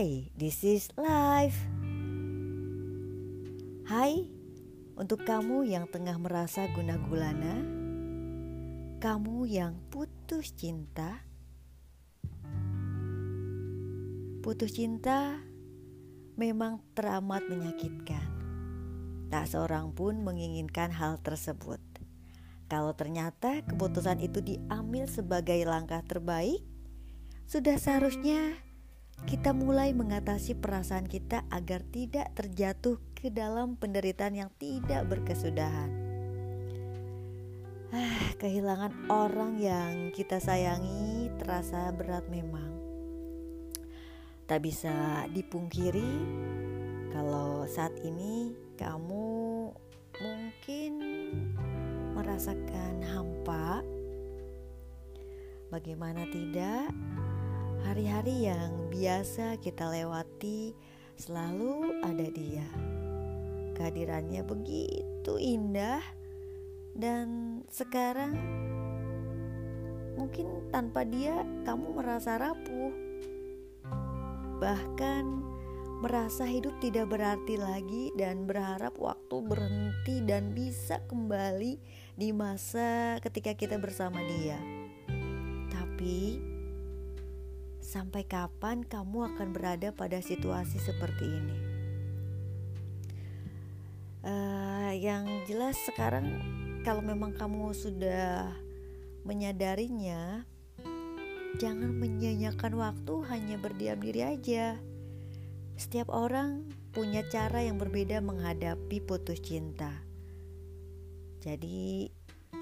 Hai, this is life. Hai, untuk kamu yang tengah merasa guna gulana, kamu yang putus cinta, putus cinta memang teramat menyakitkan. Tak seorang pun menginginkan hal tersebut. Kalau ternyata keputusan itu diambil sebagai langkah terbaik, sudah seharusnya kita mulai mengatasi perasaan kita agar tidak terjatuh ke dalam penderitaan yang tidak berkesudahan. Ah, kehilangan orang yang kita sayangi terasa berat memang. Tak bisa dipungkiri kalau saat ini kamu mungkin merasakan hampa. Bagaimana tidak? Hari-hari yang biasa kita lewati selalu ada dia. Kehadirannya begitu indah dan sekarang mungkin tanpa dia kamu merasa rapuh. Bahkan merasa hidup tidak berarti lagi dan berharap waktu berhenti dan bisa kembali di masa ketika kita bersama dia. Tapi Sampai kapan kamu akan berada pada situasi seperti ini? Uh, yang jelas sekarang kalau memang kamu sudah menyadarinya, jangan menyanyikan waktu hanya berdiam diri aja. Setiap orang punya cara yang berbeda menghadapi putus cinta. Jadi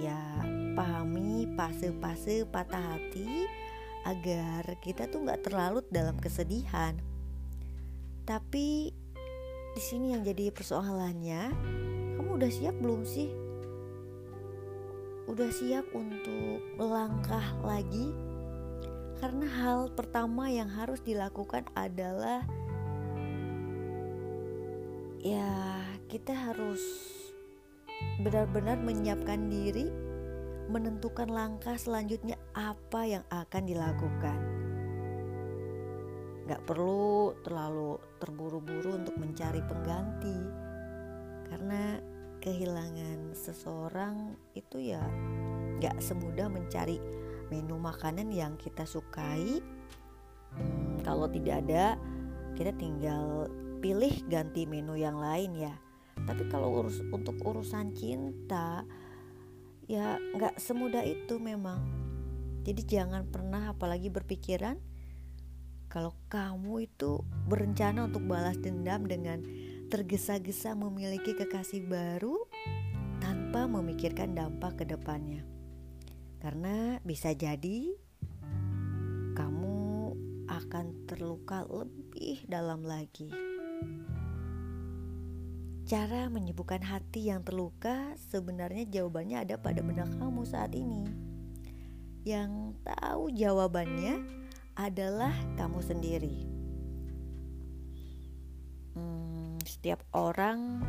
ya pahami fase-fase patah hati agar kita tuh nggak terlalu dalam kesedihan. Tapi di sini yang jadi persoalannya, kamu udah siap belum sih? Udah siap untuk melangkah lagi? Karena hal pertama yang harus dilakukan adalah ya kita harus benar-benar menyiapkan diri menentukan langkah selanjutnya apa yang akan dilakukan. Gak perlu terlalu terburu-buru untuk mencari pengganti, karena kehilangan seseorang itu ya gak semudah mencari menu makanan yang kita sukai. Hmm, kalau tidak ada, kita tinggal pilih ganti menu yang lain ya. Tapi kalau urus untuk urusan cinta, ya nggak semudah itu memang jadi jangan pernah apalagi berpikiran kalau kamu itu berencana untuk balas dendam dengan tergesa-gesa memiliki kekasih baru tanpa memikirkan dampak ke depannya. Karena bisa jadi kamu akan terluka lebih dalam lagi. Cara menyembuhkan hati yang terluka sebenarnya jawabannya ada pada benak kamu saat ini. Yang tahu jawabannya adalah kamu sendiri. Hmm, setiap orang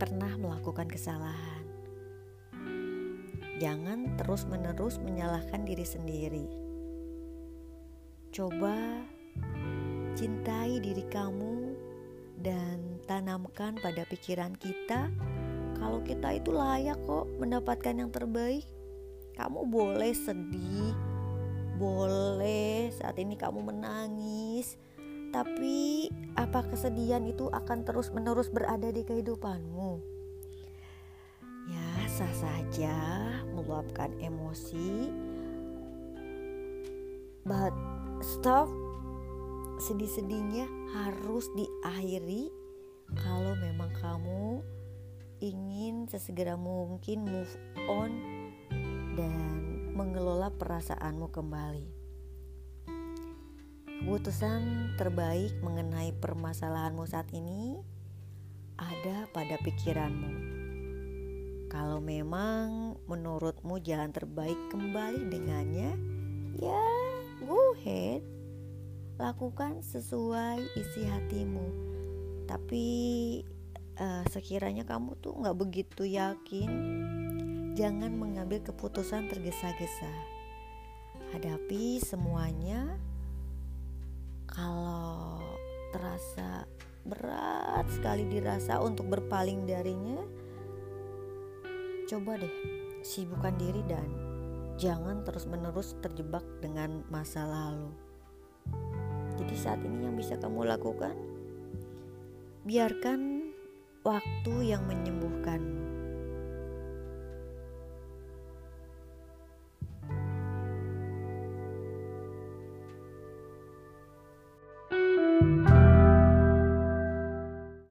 pernah melakukan kesalahan. Jangan terus-menerus menyalahkan diri sendiri. Coba cintai diri kamu dan tanamkan pada pikiran kita kalau kita itu layak kok mendapatkan yang terbaik. Kamu boleh sedih, boleh saat ini kamu menangis, tapi apa kesedihan itu akan terus-menerus berada di kehidupanmu? Ya, sah saja meluapkan emosi, but stop sedih-sedihnya harus diakhiri kalau memang kamu ingin sesegera mungkin move on dan mengelola perasaanmu kembali. Keputusan terbaik mengenai permasalahanmu saat ini ada pada pikiranmu. Kalau memang menurutmu jalan terbaik kembali dengannya, ya go ahead lakukan sesuai isi hatimu. Tapi uh, sekiranya kamu tuh nggak begitu yakin jangan mengambil keputusan tergesa-gesa. Hadapi semuanya. Kalau terasa berat sekali dirasa untuk berpaling darinya coba deh sibukkan diri dan jangan terus-menerus terjebak dengan masa lalu jadi saat ini yang bisa kamu lakukan? Biarkan waktu yang menyembuhkanmu